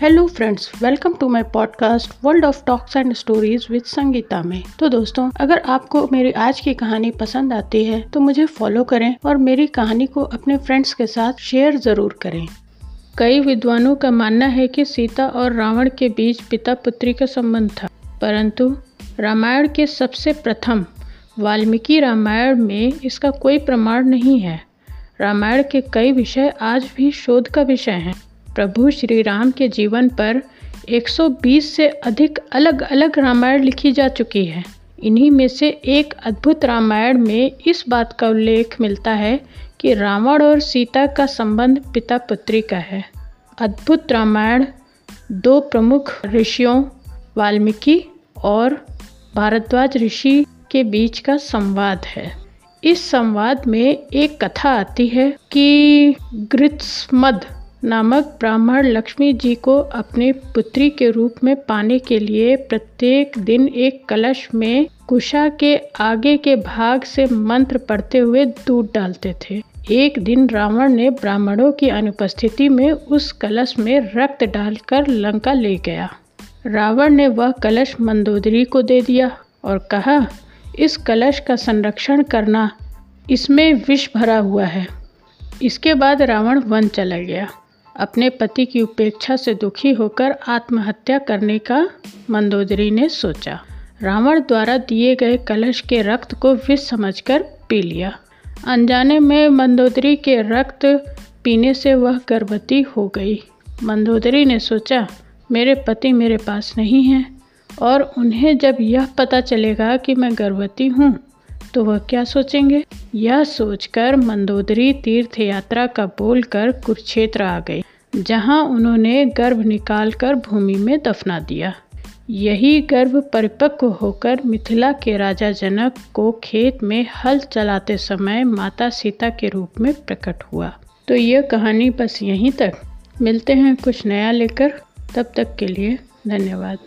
Hello friends welcome to my podcast world of talks and stories with Sangeeta में। तो दोस्तों, अगर आपको मेरी आज की कहानी पसंद आती है तो मुझे फॉलो करें और मेरी कहानी को अपने फ्रेंड्स के साथ शेयर ज़रूर करें। कई विद्वानों का मानना है कि सीता और रावण के बीच पिता पुत्री का संबंध था, परंतु रामायण के सबसे प्रथम वाल्मीकि रामायण में इसका कोई प्रमाण नहीं है। रामायण के कई विषय आज भी शोध का विषय हैं। प्रभु श्री राम के जीवन पर 120 से अधिक अलग अलग रामायण लिखी जा चुकी है। इन्हीं में से एक अद्भुत रामायण में इस बात का उल्लेख मिलता है कि रावण और सीता का संबंध पिता पुत्री का है। अद्भुत रामायण दो प्रमुख ऋषियों, वाल्मीकि और भारद्वाज ऋषि के बीच का संवाद है। इस संवाद में एक कथा आती है कि ग्रित्समद नामक ब्राह्मण लक्ष्मी जी को अपने पुत्री के रूप में पाने के लिए प्रत्येक दिन एक कलश में कुशा के आगे के भाग से मंत्र पढ़ते हुए दूध डालते थे। एक दिन रावण ने ब्राह्मणों की अनुपस्थिति में उस कलश में रक्त डालकर लंका ले गया। रावण ने वह कलश मंदोदरी को दे दिया और कहा, इस कलश का संरक्षण करना, इसमें विष भरा हुआ है। इसके बाद रावण वन चला गया। अपने पति की उपेक्षा से दुखी होकर आत्महत्या करने का मंदोदरी ने सोचा। रावण द्वारा दिए गए कलश के रक्त को विष समझकर पी लिया। अनजाने में मंदोदरी के रक्त पीने से वह गर्भवती हो गई। मंदोदरी ने सोचा, मेरे पति मेरे पास नहीं हैं और उन्हें जब यह पता चलेगा कि मैं गर्भवती हूँ तो वह क्या सोचेंगे? यह सोचकर मंदोदरी तीर्थ यात्रा का बोलकर कुरुक्षेत्र आ गई। जहाँ उन्होंने गर्भ निकालकर भूमि में दफना दिया। यही गर्भ परिपक्व होकर मिथिला के राजा जनक को खेत में हल चलाते समय माता सीता के रूप में प्रकट हुआ। तो यह कहानी बस यहीं तक। मिलते हैं कुछ नया लेकर। तब तक के लिए धन्यवाद।